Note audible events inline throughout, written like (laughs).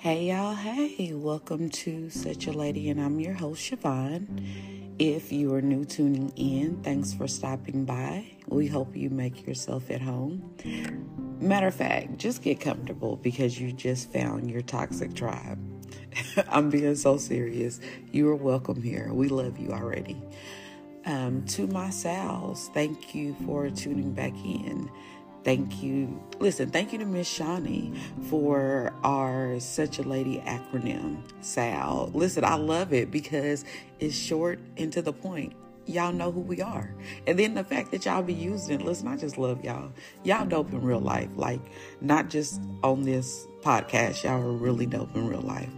Hey y'all, hey, welcome to Such a Lady, and I'm your host, Siobhan. If you are new tuning in, thanks for stopping by. We hope you make yourself at home. Matter of fact, just get comfortable because you just found your toxic tribe. (laughs) I'm being so serious. You are welcome here. We love you already. Um, to my Sals, thank you for tuning back in. Thank you. Listen, thank you to Miss Shawnee for our Such a Lady acronym, SAL. Listen, I love it because it's short and to the point. Y'all know who we are. And then the fact that y'all be using it, listen, I just love y'all. Y'all dope in real life. Like, not just on this podcast, y'all are really dope in real life.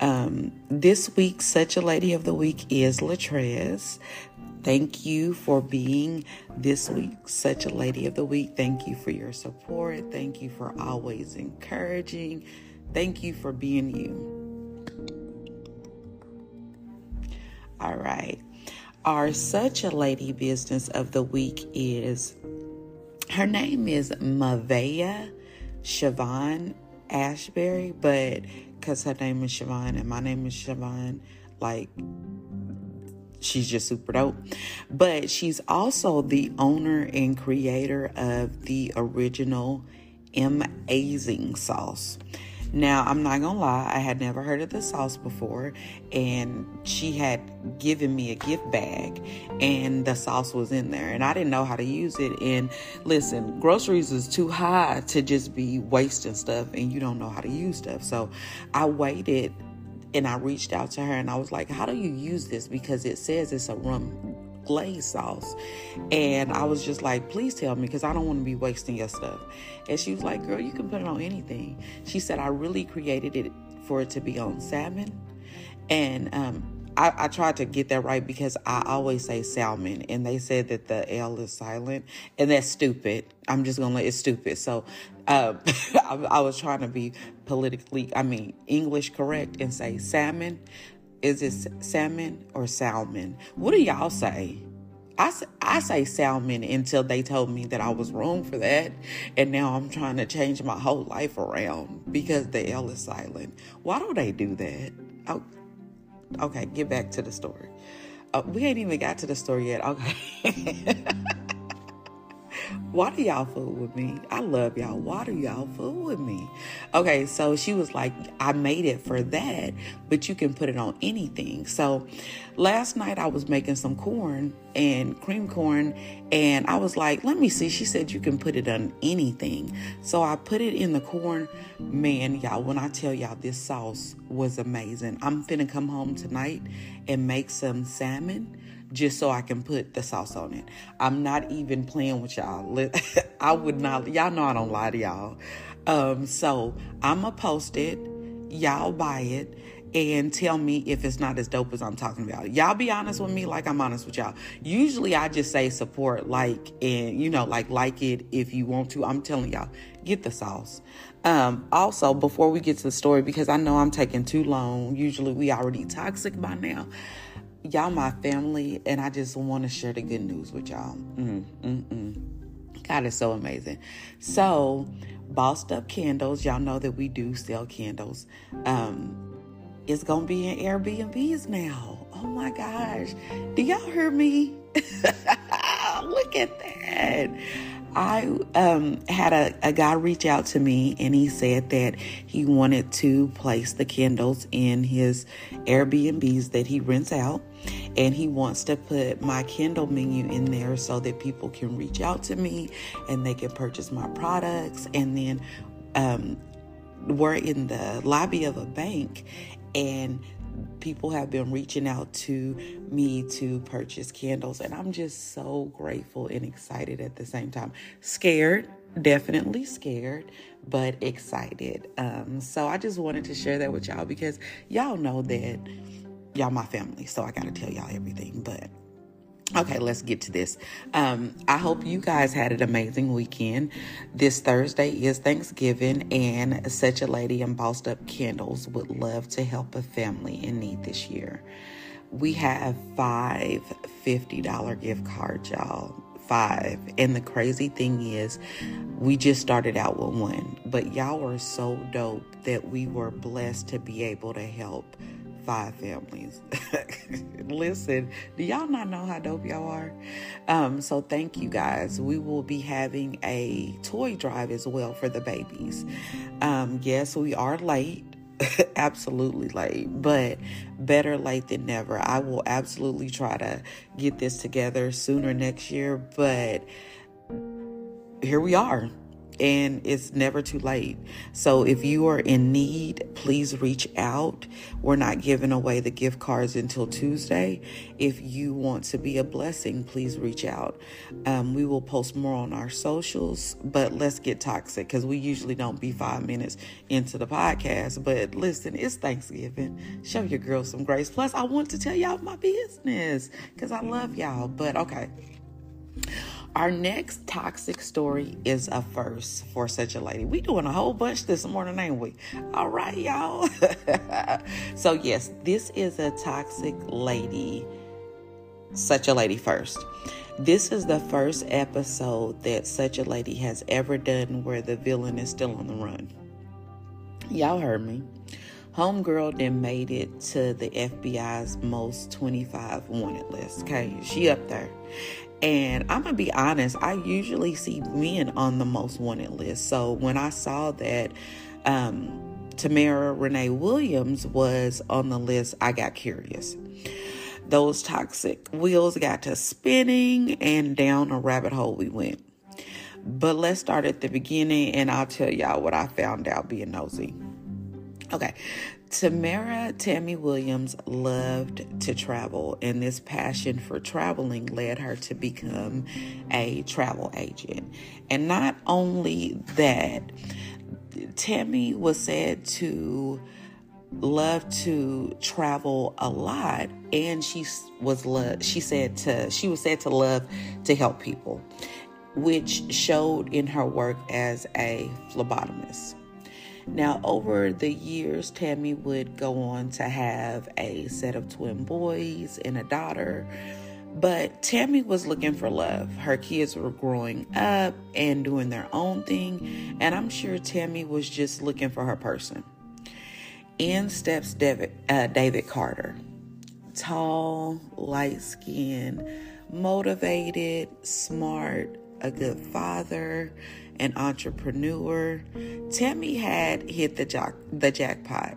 Um, this week, Such a Lady of the Week is Latrez. Thank you for being this week such a lady of the week. Thank you for your support. Thank you for always encouraging. Thank you for being you. All right. Our such a lady business of the week is her name is Mavea Siobhan Ashbury, but because her name is Siobhan and my name is Siobhan, like she's just super dope. But she's also the owner and creator of the original amazing sauce. Now, I'm not gonna lie, I had never heard of the sauce before, and she had given me a gift bag, and the sauce was in there, and I didn't know how to use it. And listen, groceries is too high to just be wasting stuff, and you don't know how to use stuff. So I waited and I reached out to her and I was like, How do you use this? Because it says it's a rum glaze sauce. And I was just like, Please tell me because I don't want to be wasting your stuff. And she was like, Girl, you can put it on anything. She said, I really created it for it to be on salmon. And um, I, I, tried to get that right because I always say salmon, and they said that the L is silent, and that's stupid. I'm just gonna let it stupid. So um, (laughs) I, I, was trying to be politically, I mean, English correct and say salmon. Is it salmon or salmon? What do y'all say? I, I say salmon until they told me that I was wrong for that. And now I'm trying to change my whole life around because the L is silent. Why don't they do that? Oh, okay, get back to the story. Uh, we ain't even got to the story yet. Okay. (laughs) Why do y'all fool with me? I love y'all. Why do y'all fool with me? Okay, so she was like, I made it for that, but you can put it on anything. So last night I was making some corn and cream corn, and I was like, let me see. She said you can put it on anything. So I put it in the corn. Man, y'all, when I tell y'all this sauce was amazing, I'm finna come home tonight and make some salmon just so I can put the sauce on it. I'm not even playing with y'all. (laughs) I would not, y'all know I don't lie to y'all. Um, so I'm gonna post it. Y'all buy it and tell me if it's not as dope as I'm talking about. Y'all be honest with me like I'm honest with y'all. Usually I just say support, like, and you know, like, like it if you want to. I'm telling y'all, get the sauce. Um, also, before we get to the story, because I know I'm taking too long, usually we already toxic by now y'all my family, and I just want to share the good news with y'all. Mm, mm, mm. God is so amazing. So, Bossed Up Candles, y'all know that we do sell candles. Um, it's gonna be in Airbnbs now. Oh my gosh. Do y'all hear me? (laughs) Look at that. I um, had a, a guy reach out to me and he said that he wanted to place the candles in his Airbnbs that he rents out. And he wants to put my candle menu in there so that people can reach out to me and they can purchase my products. And then um, we're in the lobby of a bank and people have been reaching out to me to purchase candles, and I'm just so grateful and excited at the same time. Scared, definitely scared, but excited. Um, so I just wanted to share that with y'all because y'all know that y'all my family, so I got to tell y'all everything. But Okay, let's get to this. Um, I hope you guys had an amazing weekend. This Thursday is Thanksgiving, and Such a Lady and Bossed Up Candles would love to help a family in need this year. We have five $50 gift cards, y'all. Five. And the crazy thing is, we just started out with one, but y'all are so dope that we were blessed to be able to help five families. (laughs) Listen, do y'all not know how dope y'all are? Um, so thank you guys. We will be having a toy drive as well for the babies. Um, yes, we are late. (laughs) absolutely late, but better late than never. I will absolutely try to get this together sooner next year, but here we are and it's never too late. So if you are in need, please reach out. We're not giving away the gift cards until Tuesday. If you want to be a blessing, please reach out. Um, we will post more on our socials, but let's get toxic because we usually don't be five minutes into the podcast. But listen, it's Thanksgiving. Show your girls some grace. Plus, I want to tell y'all my business because I love y'all. But okay. Our next toxic story is a first for such a lady. We doing a whole bunch this morning, ain't we? All right, y'all. (laughs) so yes, this is a toxic lady. Such a lady first. This is the first episode that such a lady has ever done where the villain is still on the run. Y'all heard me. Homegirl then made it to the FBI's most 25 wanted list. Okay, she up there. And I'm gonna be honest, I usually see men on the most wanted list. So when I saw that um, Tamara Renee Williams was on the list, I got curious. Those toxic wheels got to spinning, and down a rabbit hole we went. But let's start at the beginning, and I'll tell y'all what I found out being nosy. Okay, Tamara Tammy Williams loved to travel, and this passion for traveling led her to become a travel agent. And not only that, Tammy was said to love to travel a lot and she was love she said to she was said to love to help people which showed in her work as a phlebotomist now, over the years, Tammy would go on to have a set of twin boys and a daughter. But Tammy was looking for love. Her kids were growing up and doing their own thing, and I'm sure Tammy was just looking for her person. In steps David, uh, David Carter. Tall, light skinned, motivated, smart, a good father, an entrepreneur. Tammy had hit the jack the jackpot,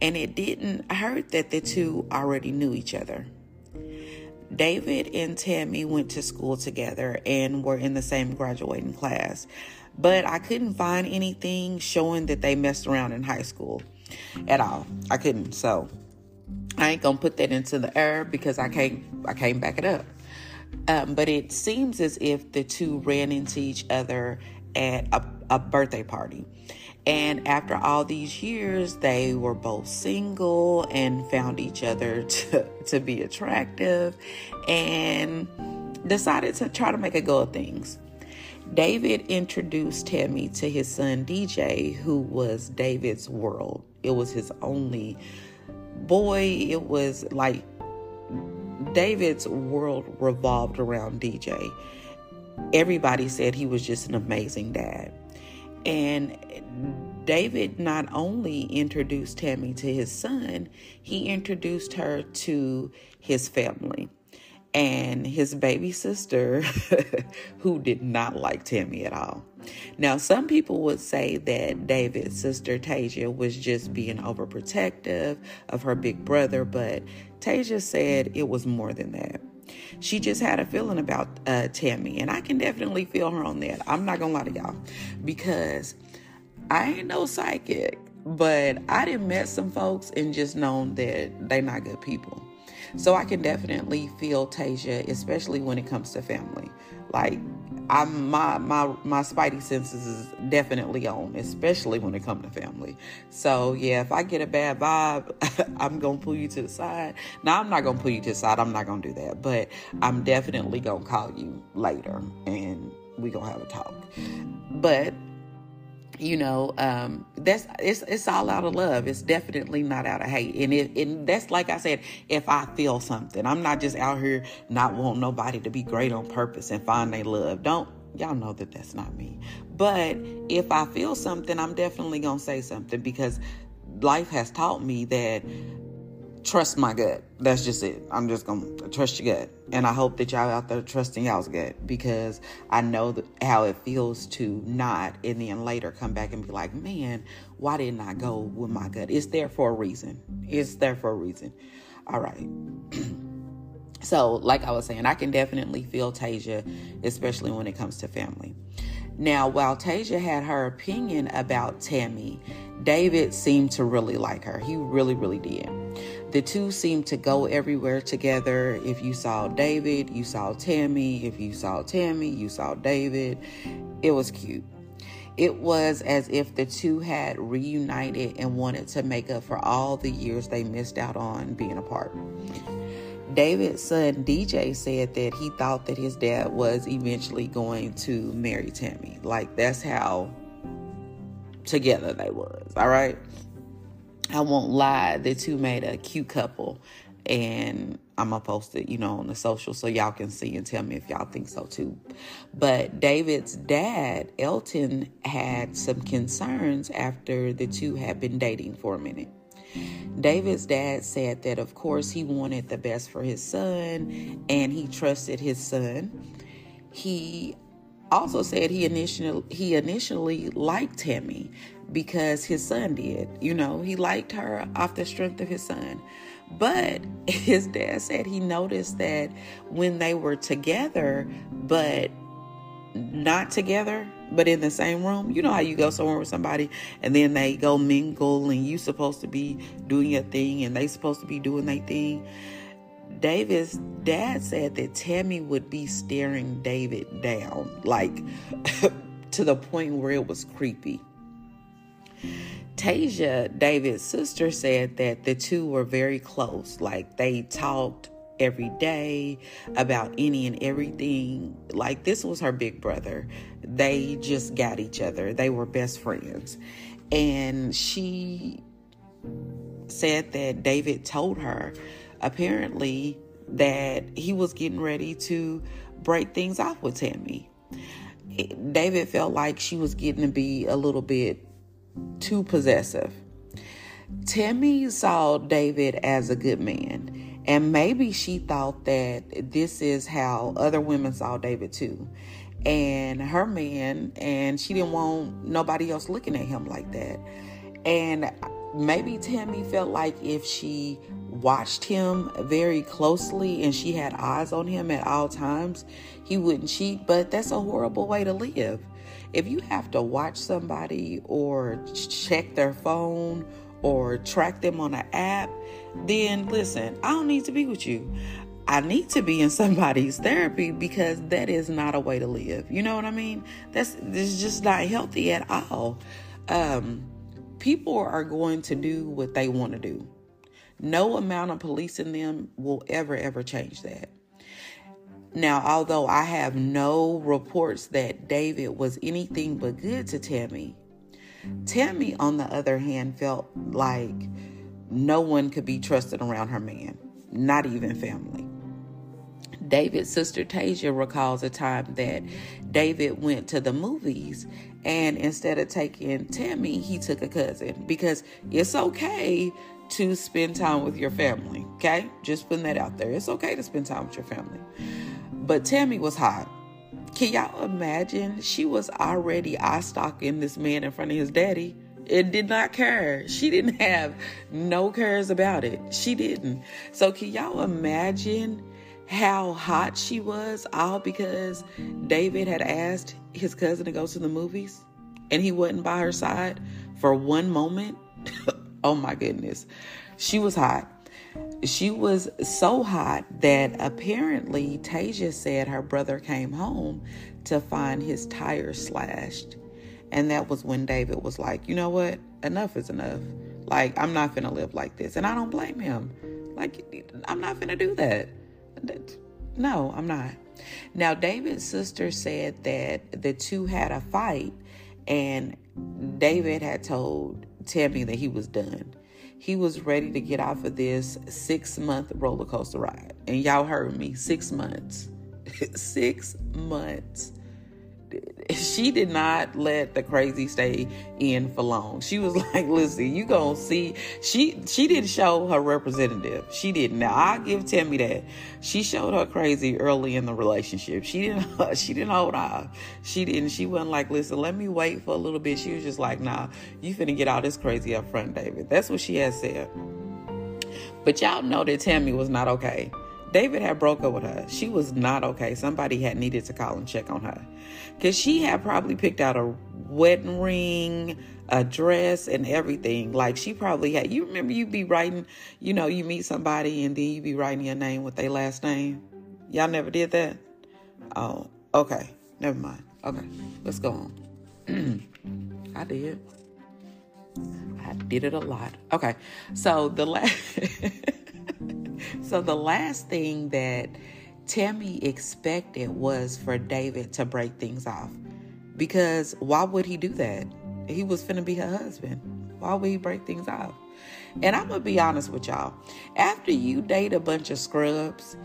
and it didn't hurt that the two already knew each other. David and Tammy went to school together and were in the same graduating class, but I couldn't find anything showing that they messed around in high school at all. I couldn't. So I ain't gonna put that into the air because I can't I can't back it up. Um, but it seems as if the two ran into each other at a, a birthday party. And after all these years, they were both single and found each other (laughs) to, to be attractive and decided to try to make a go of things. David introduced Tammy to his son DJ, who was David's world. It was his only boy. It was like David's world revolved around DJ everybody said he was just an amazing dad. And David not only introduced Tammy to his son, he introduced her to his family and his baby sister, (laughs) who did not like Tammy at all. Now, some people would say that David's sister Tasia was just being overprotective of her big brother, but Tasia said it was more than that she just had a feeling about uh, Tammy, and I can definitely feel her on that. I'm not gonna lie to y'all because I ain't no psychic, but I didn't met some folks and just known that they not good people. So I can definitely feel Tasia, especially when it comes to family. Like I'm my my my spidey senses is definitely on, especially when it comes to family. So yeah, if I get a bad vibe, (laughs) I'm gonna pull you to the side. Now I'm not gonna pull you to the side. I'm not gonna do that, but I'm definitely gonna call you later and we gonna have a talk. But you know um that's it's it's all out of love. It's definitely not out of hate. And it and that's like i said if i feel something. I'm not just out here not want nobody to be great on purpose and find their love. Don't y'all know that that's not me. But if i feel something i'm definitely gonna say something because life has taught me that trust my gut. That's just it. I'm just gonna trust your gut, and I hope that y'all out there trusting y'all's gut because I know how it feels to not, and then later come back and be like, man, why didn't I go with my gut? It's there for a reason. It's there for a reason. All right. (clears throat) so, like I was saying, I can definitely feel Tasia, especially when it comes to family. Now, while Tasia had her opinion about Tammy, David seemed to really like her. He really, really did. The two seemed to go everywhere together. If you saw David, you saw Tammy. If you saw Tammy, you saw David. It was cute. It was as if the two had reunited and wanted to make up for all the years they missed out on being apart. David's son DJ said that he thought that his dad was eventually going to marry Tammy. Like that's how together they was. All right. I won't lie, the two made a cute couple. And I'm gonna post it, you know, on the social so y'all can see and tell me if y'all think so too. But David's dad, Elton, had some concerns after the two had been dating for a minute. David's dad said that, of course, he wanted the best for his son and he trusted his son. He also said he initially he initially liked Tammy because his son did. You know, he liked her off the strength of his son. But (laughs) his dad said he noticed that when they were together, but not together, but in the same room, you know how you go somewhere with somebody and then they go mingle and you supposed to be doing your thing and they supposed to be doing their thing. David's dad said that Tammy would be staring David down, like (laughs) to the point where it was creepy. Tasia, David's sister, said that the two were very close. Like they talked every day about any and everything. Like this was her big brother. They just got each other. They were best friends. And she said that David told her apparently that he was getting ready to break things off with Tammy. David felt like she was getting to be a little bit too possessive. Tammy saw David as a good man, and maybe she thought that this is how other women saw David too. And her man, and she didn't want nobody else looking at him like that. And maybe Tammy felt like if she watched him very closely and she had eyes on him at all times, he wouldn't cheat. But that's a horrible way to live. If you have to watch somebody or check their phone or track them on an app, then listen, I don't need to be with you. I need to be in somebody's therapy because that is not a way to live. You know what I mean? That's this is just not healthy at all. Um, people are going to do what they want to do. No amount of policing them will ever, ever change that. Now, although I have no reports that David was anything but good to Tammy, Tammy, on the other hand, felt like no one could be trusted around her man, not even family. David's sister Tasia recalls a time that David went to the movies and instead of taking Tammy, he took a cousin because it's okay to spend time with your family. Okay? Just putting that out there. It's okay to spend time with your family. But Tammy was hot. Can y'all imagine? She was already eye stalking this man in front of his daddy and did not care. She didn't have no cares about it. She didn't. So can y'all imagine how hot she was all because David had asked his cousin to go to the movies and he wasn't by her side for one moment? (laughs) Oh my goodness. She was hot. She was so hot that apparently Tasia said her brother came home to find his tire slashed. And that was when David was like, you know what? Enough is enough. Like, I'm not gonna live like this. And I don't blame him. Like, I'm not gonna do that. No, I'm not. Now, David's sister said that the two had a fight, and David had told Tammy that he was done. He was ready to get off of this six month roller coaster ride. And y'all heard me six months. (laughs) six months (laughs) she did not let the crazy stay in for long. She was (laughs) like, "Listen, you gonna see." She she didn't show her representative. She didn't. Now I give Tammy that she showed her crazy early in the relationship. She didn't. (laughs) She didn't hold off. She didn't. She wasn't like, "Listen, let me wait for a little bit." She was just like, "Nah, you finna get all this crazy up front, David." That's what she had said. But y'all know that Tammy was not okay. David had broke up with her. She was not okay. Somebody had needed to call and check on her. Because she had probably picked out a wedding ring, a dress, and everything. Like she probably had. You remember you'd be writing, you know, you meet somebody and then you'd be writing your name with their last name. Y'all never did that? Oh, okay. Never mind. Okay, let's go on. (clears throat) I did. I did it a lot. Okay, so the last. (laughs) (laughs) so the last thing that Tammy expected was for David to break things off. Because why would he do that? He was finna be her husband. Why would he break things off? And I'm gonna be honest with y'all. After you date a bunch of scrubs,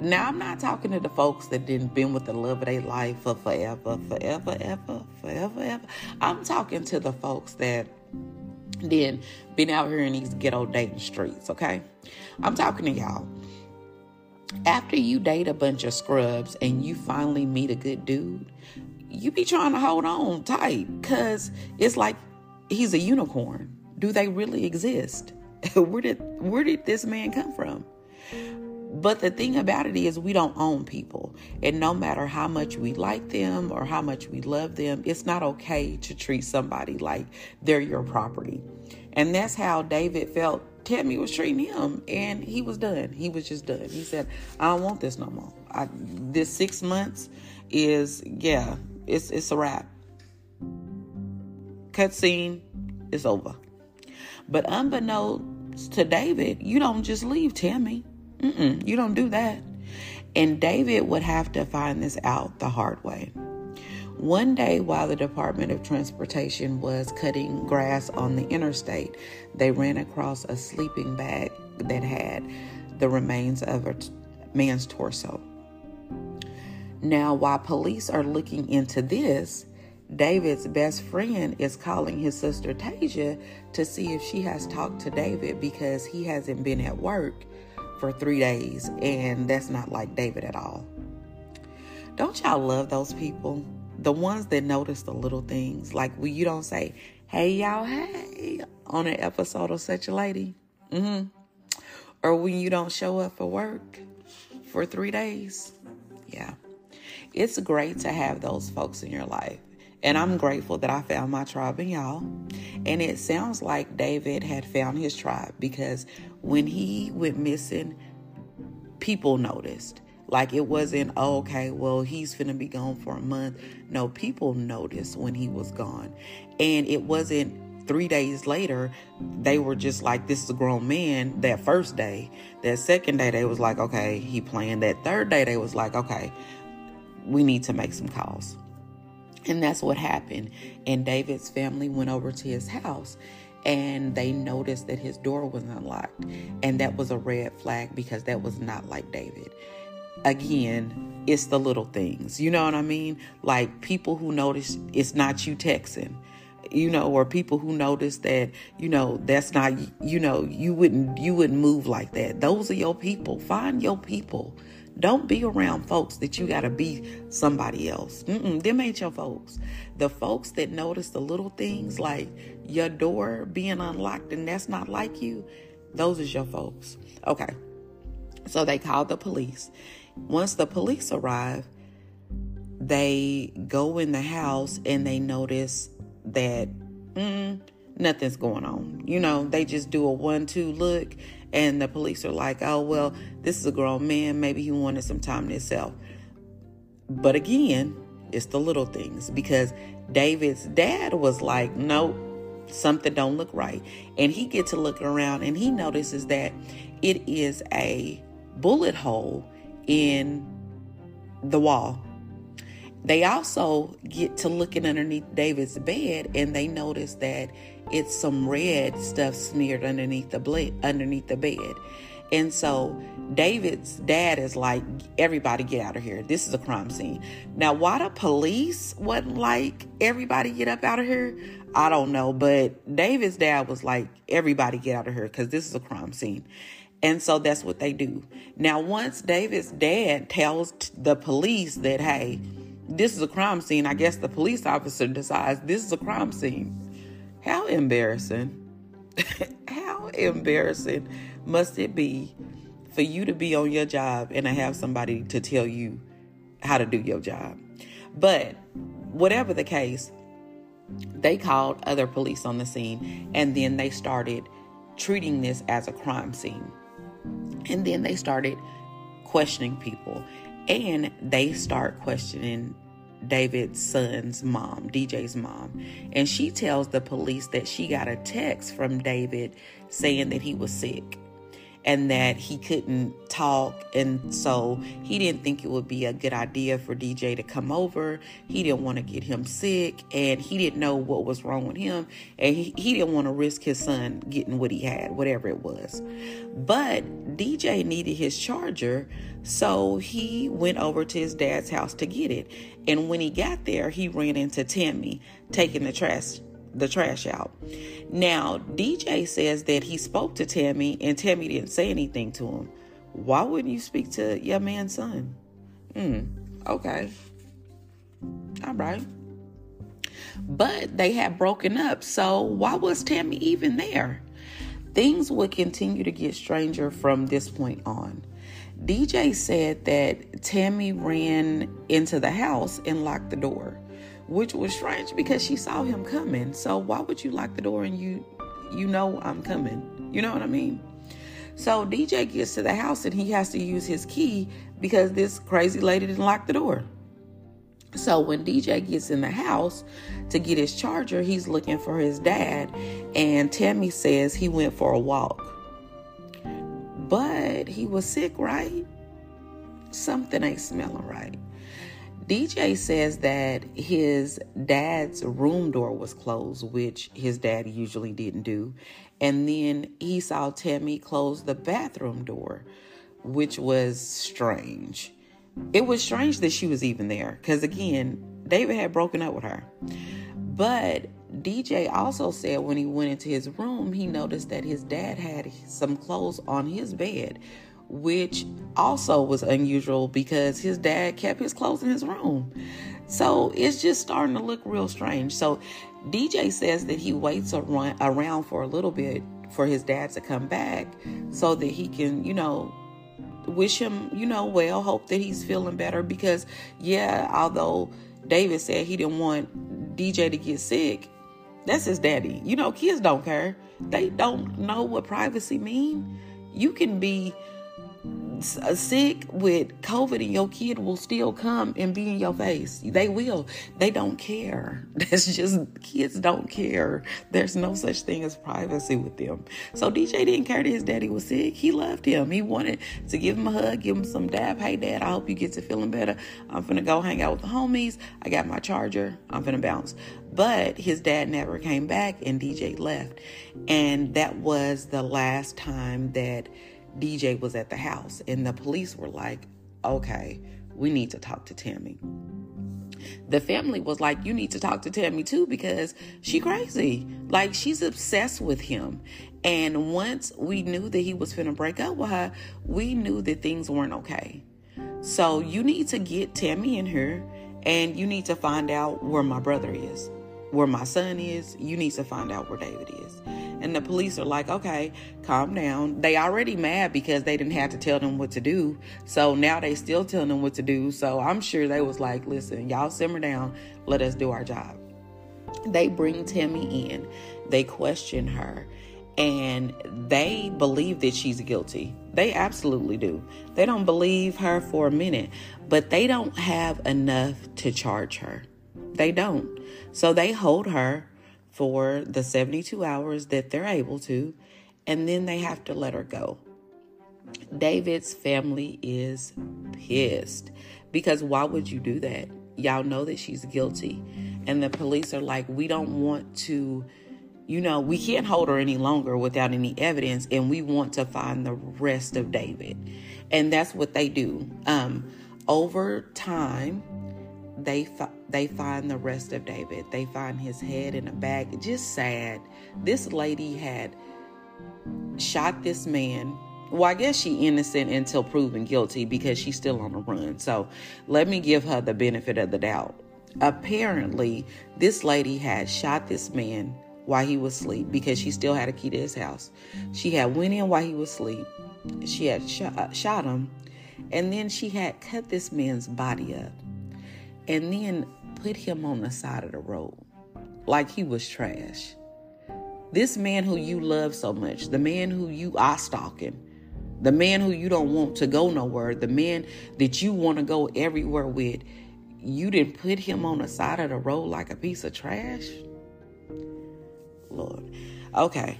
now I'm not talking to the folks that didn't been with the love of their life for forever, forever, ever, forever, ever. I'm talking to the folks that then been out here in these ghetto dating streets, okay? I'm talking to y'all. After you date a bunch of scrubs and you finally meet a good dude, you be trying to hold on tight because it's like he's a unicorn. Do they really exist? (laughs) where did where did this man come from? But the thing about it is, we don't own people. And no matter how much we like them or how much we love them, it's not okay to treat somebody like they're your property. And that's how David felt Tammy was treating him, and he was done. He was just done. He said, I don't want this no more. I, this six months is, yeah, it's, it's a wrap. Cutscene is over. But unbeknownst to David, you don't just leave Tammy. Mm-mm, you don't do that. And David would have to find this out the hard way. One day, while the Department of Transportation was cutting grass on the interstate, they ran across a sleeping bag that had the remains of a t- man's torso. Now, while police are looking into this, David's best friend is calling his sister Tasia to see if she has talked to David because he hasn't been at work for three days, and that's not like David at all. Don't y'all love those people? The ones that notice the little things, like when you don't say, hey, y'all, hey, on an episode of Such a Lady. Mm-hmm. Or when you don't show up for work for three days. Yeah. It's great to have those folks in your life. And I'm mm-hmm. grateful that I found my tribe in y'all. And it sounds like David had found his tribe because when he went missing, people noticed. Like it wasn't, oh, okay, well, he's finna be gone for a month. No, people noticed when he was gone. And it wasn't three days later, they were just like, this is a grown man that first day. That second day, they was like, okay, he playing. That third day, they was like, okay, we need to make some calls. And that's what happened. And David's family went over to his house and they noticed that his door was unlocked. And that was a red flag because that was not like David. Again, it's the little things. You know what I mean? Like people who notice it's not you texting you know or people who notice that you know that's not you know you wouldn't you wouldn't move like that those are your people find your people don't be around folks that you got to be somebody else. Mm-mm, them ain't your folks. The folks that notice the little things like your door being unlocked and that's not like you, those is your folks. Okay. So they called the police. Once the police arrive, they go in the house and they notice that mm, nothing's going on. You know, they just do a one two look, and the police are like, oh, well, this is a grown man. Maybe he wanted some time to himself. But again, it's the little things because David's dad was like, nope, something don't look right. And he gets to look around and he notices that it is a bullet hole in the wall. They also get to looking underneath David's bed and they notice that it's some red stuff smeared underneath the blade, underneath the bed. And so David's dad is like, everybody get out of here. This is a crime scene. Now, why the police wasn't like, everybody get up out of here? I don't know. But David's dad was like, everybody get out of here because this is a crime scene. And so that's what they do. Now, once David's dad tells the police that, hey, this is a crime scene, I guess the mm-hmm. police officer decides this is a crime scene. How embarrassing. (laughs) How embarrassing must it be for you to be on your job and to have somebody to tell you how to do your job? But whatever the case, they called other police on the scene and then they started treating this as a crime scene. And then they started questioning people and they start questioning David's son's mom, DJ's mom. And she tells the police that she got a text from David saying that he was sick and that he couldn't talk. And so he didn't think it would be a good idea for DJ to come over. He didn't want to get him sick and he didn't know what was wrong with him. And he, he didn't want to risk his son getting what he had, whatever it was. But DJ needed his charger. So he went over to his dad's house to get it. And when he got there, he ran into Tammy taking the trash the trash out. Now, DJ says that he spoke to Tammy and Tammy didn't say anything to him. Why wouldn't you speak to your man's son? Hmm, okay. All right. But they had broken up, so why was Tammy even there? Things would continue to get stranger from this point on. DJ said that Tammy ran into the house and locked the door which was strange because she saw him coming. So why would you lock the door and you you know I'm coming? You know what I mean? So DJ gets to the house and he has to use his key because this crazy lady didn't lock the door. So when DJ gets in the house to get his charger, he's looking for his dad and Tammy says he went for a walk. But he was sick, right? Something ain't smelling right. DJ says that his dad's room door was closed, which his dad usually didn't do. And then he saw Tammy close the bathroom door, which was strange. It was strange that she was even there because, again, David had broken up with her. But DJ also said when he went into his room, he noticed that his dad had some clothes on his bed, which also was unusual because his dad kept his clothes in his room. So it's just starting to look real strange. So DJ says that he waits around for a little bit for his dad to come back so that he can, you know, wish him, you know, well, hope that he's feeling better because, yeah, although David said he didn't want DJ to get sick, that's his daddy. You know, kids don't care. They don't know what privacy mean. You can be Uh, sick with COVID and your kid will still come and be in your face. They will. They don't care. (laughs) That's just, kids don't care. There's no such thing as privacy with them. So DJ didn't care that his daddy was sick. He loved him. He wanted to give him a hug, give him some dab. Hey, dad, I hope you get to feeling better. I'm to go hang out with the homies. I got my charger. I'm to bounce. But his dad never came back and DJ left. And that was the last time that DJ was at the house, and the police were like, okay, we need to talk to Tammy. The family was like, you need to talk to Tammy too because she crazy. Like she's obsessed with him. And once we knew that he was finna break up with her, we knew that things weren't okay. So you need to get Tammy in here and you need to find out where my brother is, where my son is. You need to find out where David is. And the police are like, okay, calm down. They already mad because they didn't have to tell them what to do. So now they still telling them what to do. So I'm sure they was like, listen, y'all simmer down. Let us do our job. They bring Tammy in, they question her, and they believe that she's guilty. They absolutely do. They don't believe her for a minute, but they don't have enough to charge her. They don't. So they hold her for the 72 hours that they're able to, and then they have to let her go. David's family is pissed because why would you do that? Y'all know that she's guilty. And the police are like, we don't want to, you know, we can't hold her any longer without any evidence, and we want to find the rest of David. And that's what they do. Um, over time, they fi- they find the rest of David. They find his head in a bag. Just sad. This lady had shot this man. Well, I guess she innocent until proven guilty because she's still on the run. So let me give her the benefit of the doubt. Apparently, this lady had shot this man while he was asleep because she still had a key to his house. She had went in while he was asleep. She had shot, uh, shot him, and then she had cut this man's body up and then put him on the side of the road like he was trash. This man who you love so much, the man who you are stalking, the man who you don't want to go nowhere, the man that you want to go everywhere with, you didn't put him on the side of the road like a piece of trash? Lord. Okay.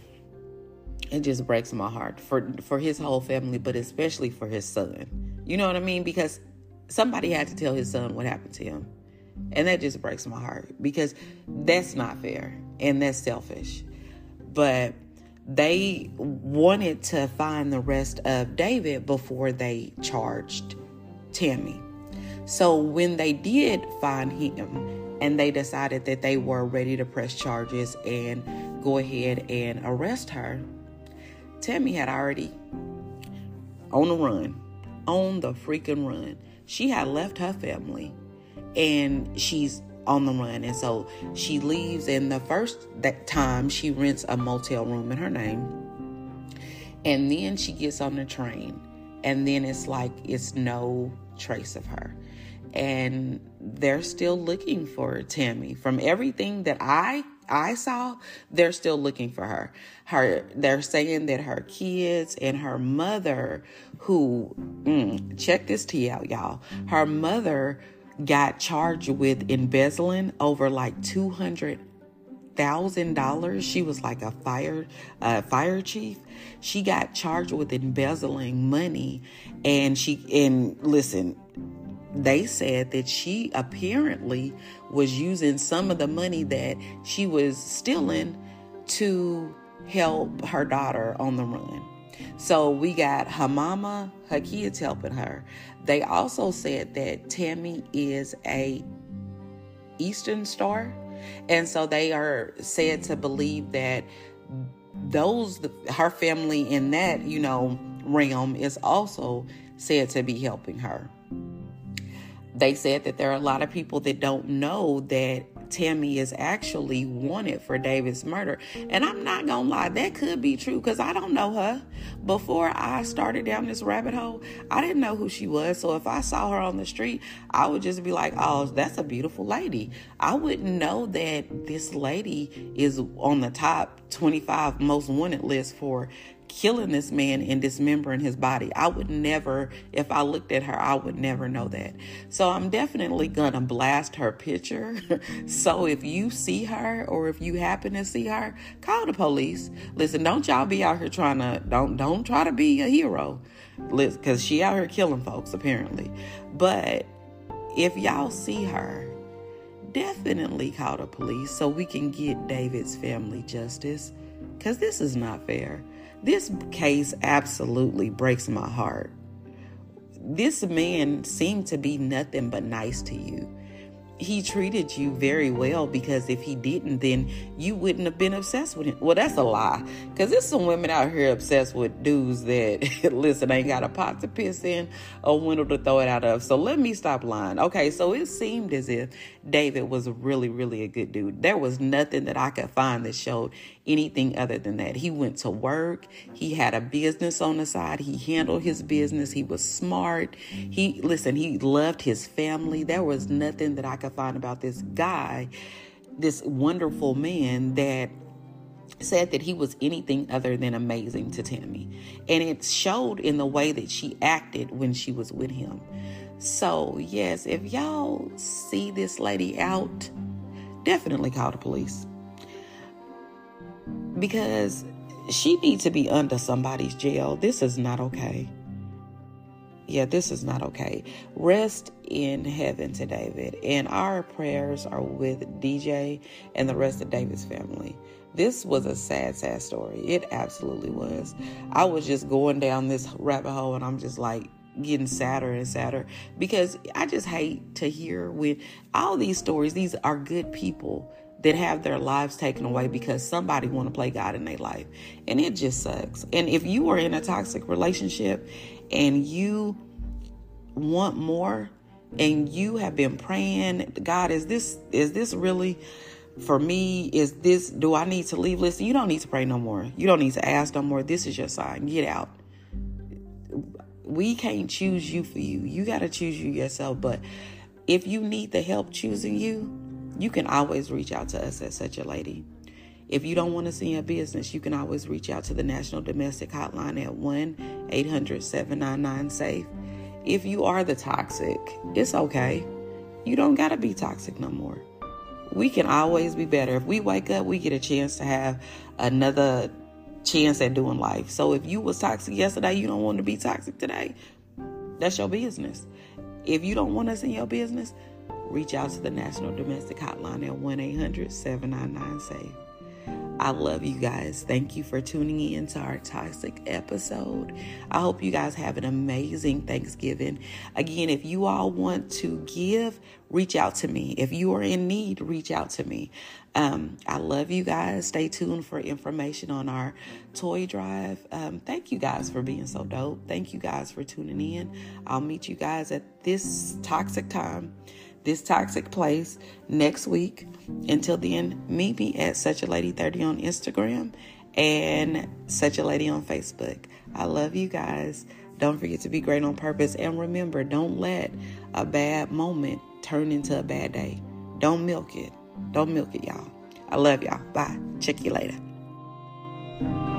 It just breaks my heart for for his whole family, but especially for his son. You know what I mean? Because somebody had to tell his son what happened to him. And that just breaks my heart because that's not fair and that's selfish. But they wanted to find the rest of David before they charged Tammy. So when they did find him and they decided that they were ready to press charges and go ahead and arrest her, Tammy had already on the run, on the freaking run she had left her family and she's on the run. And so she leaves, and the first that time she rents a motel room in her name. And then she gets on the train, and then it's like it's no trace of her. And they're still looking for Tammy. From everything that I I saw, they're still looking for her. Her, they're saying that her kids and her mother, who, mm, check this tea out, y'all. Her mother got charged with embezzling over like two hundred thousand dollars. She was like a fire, uh, fire chief. She got charged with embezzling money, and she and listen, they said that she apparently was using some of the money that she was stealing to help her daughter on the run. So we got her mama, her kids helping her. They also said that Tammy is a Eastern Star, and so they are said to believe that those her family in that you know realm is also said to be helping her they said that there are a lot of people that don't know that Tammy is actually wanted for David's murder. And I'm not gonna lie, that could be true because I don't know her. Before I started down this rabbit hole, I didn't know who she was. So if I saw her on the street, I would just be like, oh, that's a beautiful lady. I wouldn't know that this lady is on the top 25 most wanted list for killing this man and dismembering his body. I would never, if I looked at her, I would never know that. So I'm definitely gonna blast her picture. (laughs) so if you see her or if you happen to see her, call the police. Listen, don't y'all be out here trying to don't don't try to be a hero. Cause she out here killing folks apparently. But if y'all see her, definitely call the police so we can get David's family justice. Cause this is not fair. This case absolutely breaks my heart. This man seemed to be nothing but nice to you he treated you very well because if he didn't, then you wouldn't have been obsessed with him. Well, that's a lie. Because there's some women out here obsessed with dudes that, (laughs) listen, ain't got a pot to piss in, a window to throw it out of. So let me stop lying. Okay, so it seemed as if David was really, really a good dude. There was nothing that I could find that showed anything other than that. He went to work, he had a business on the side, he handled his business, he was smart. He, listen, he loved his family. There was nothing that I could find about this guy this wonderful man that said that he was anything other than amazing to Tammy. And it showed in the way that she acted when she was with him. So, yes, if y'all see this lady out, definitely call the police. Because she needs to be under somebody's jail. This is not okay. Yeah, this is not okay. Rest in heaven to David. And our prayers are with DJ and the rest of David's family. This was a sad, sad story. It absolutely was. I was just going down this rabbit hole and I'm just like, getting sadder and sadder because I just hate to hear when all these stories these are good people that have their lives taken away because somebody want to play God in their life and it just sucks. And if you are in a toxic relationship and you want more and you have been praying, God, is this is this really for me? Is this do I need to leave? Listen, you don't need to pray no more. You don't need to ask no more. This is your sign. Get out. We can't choose you for you. You got to choose you yourself. But if you need the help choosing you, you can always reach out to us at such a lady. If you don't want to see your business, you can always reach out to the National Domestic Hotline at 1 800 799 SAFE. If you are the toxic, it's okay. You don't got to be toxic no more. We can always be better. If we wake up, we get a chance to have another chance at doing life. So if you was toxic yesterday, you don't want to be toxic today. That's your business. If you don't want us in your business, reach out to the National Domestic Hotline at 1 800 799 SAFE. I love you guys. Thank you for tuning in to our toxic episode. I hope you guys have an amazing Thanksgiving. Again, if you all want to give, reach out to me. If you are in need, reach out to me. Um, I love you guys. Stay tuned for information on our toy drive. Um, thank you guys for being so dope. Thank you guys for tuning in. I'll meet you guys at this toxic time this toxic place next week. Until then, meet me at Such a Lady 30 on Instagram and Such a Lady on Facebook. I love you guys. Don't forget to be great on purpose. And remember, don't let a bad moment turn into a bad day. Don't milk it. Don't milk it, y'all. I love y'all. Bye. Check you later.